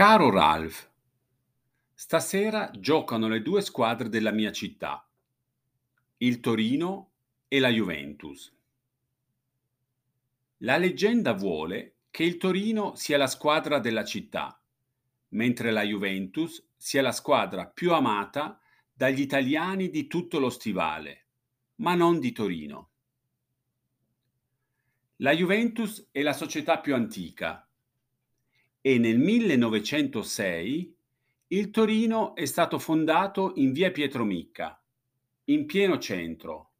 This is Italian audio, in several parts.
Caro Ralph, stasera giocano le due squadre della mia città, il Torino e la Juventus. La leggenda vuole che il Torino sia la squadra della città, mentre la Juventus sia la squadra più amata dagli italiani di tutto lo stivale, ma non di Torino. La Juventus è la società più antica e nel 1906 il Torino è stato fondato in via Pietro Micca, in pieno centro,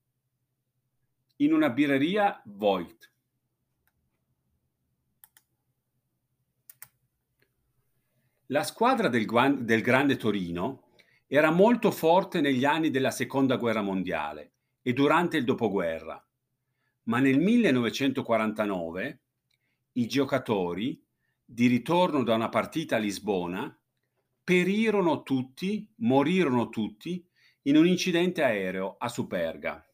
in una birreria Voigt. La squadra del, del Grande Torino era molto forte negli anni della Seconda Guerra Mondiale e durante il dopoguerra, ma nel 1949 i giocatori di ritorno da una partita a Lisbona, perirono tutti, morirono tutti in un incidente aereo a Superga.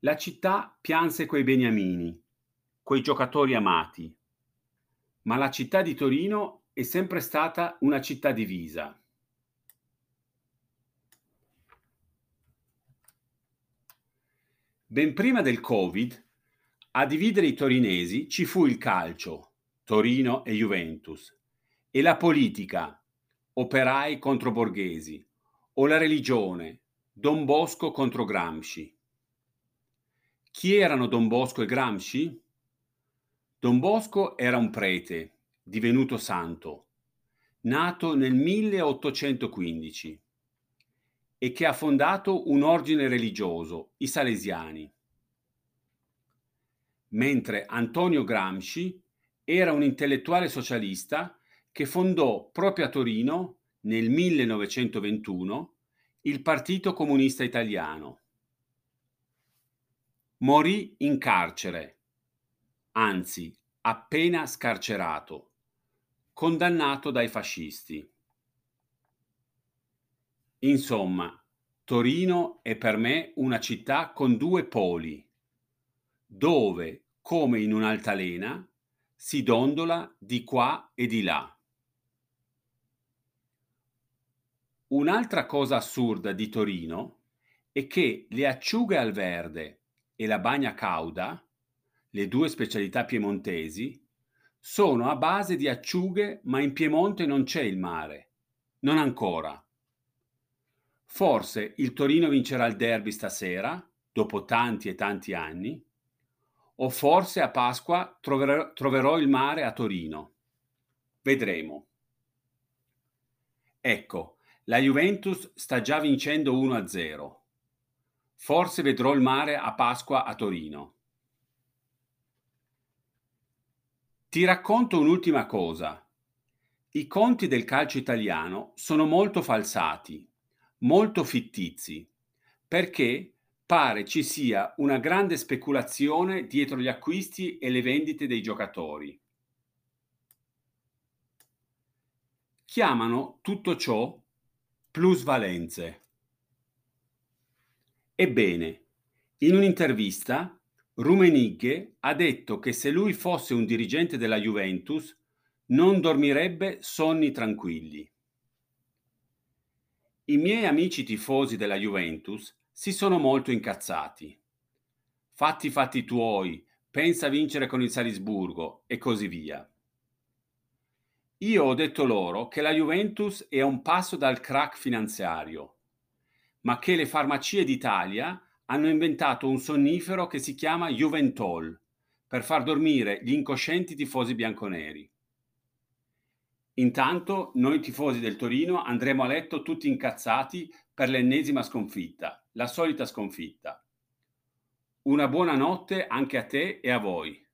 La città pianse quei beniamini, quei giocatori amati, ma la città di Torino è sempre stata una città divisa. Ben prima del Covid, a dividere i torinesi ci fu il calcio, Torino e Juventus, e la politica, operai contro borghesi, o la religione, Don Bosco contro Gramsci. Chi erano Don Bosco e Gramsci? Don Bosco era un prete, divenuto santo, nato nel 1815 e che ha fondato un ordine religioso, i Salesiani mentre Antonio Gramsci era un intellettuale socialista che fondò proprio a Torino nel 1921 il Partito Comunista Italiano. Morì in carcere, anzi appena scarcerato, condannato dai fascisti. Insomma, Torino è per me una città con due poli, dove come in un'altalena, si dondola di qua e di là. Un'altra cosa assurda di Torino è che le acciughe al verde e la bagna cauda, le due specialità piemontesi, sono a base di acciughe, ma in Piemonte non c'è il mare. Non ancora. Forse il Torino vincerà il derby stasera, dopo tanti e tanti anni, o forse a Pasqua troverò, troverò il mare a Torino. Vedremo. Ecco, la Juventus sta già vincendo 1-0. Forse vedrò il mare a Pasqua a Torino. Ti racconto un'ultima cosa. I conti del calcio italiano sono molto falsati, molto fittizi, perché pare ci sia una grande speculazione dietro gli acquisti e le vendite dei giocatori. Chiamano tutto ciò plusvalenze. Ebbene, in un'intervista Rumenigge ha detto che se lui fosse un dirigente della Juventus non dormirebbe sonni tranquilli. I miei amici tifosi della Juventus si sono molto incazzati. Fatti i fatti tuoi, pensa a vincere con il Salisburgo e così via. Io ho detto loro che la Juventus è a un passo dal crack finanziario, ma che le farmacie d'Italia hanno inventato un sonnifero che si chiama Juventol per far dormire gli incoscienti tifosi bianconeri. Intanto noi tifosi del Torino andremo a letto tutti incazzati per l'ennesima sconfitta, la solita sconfitta. Una buona notte anche a te e a voi.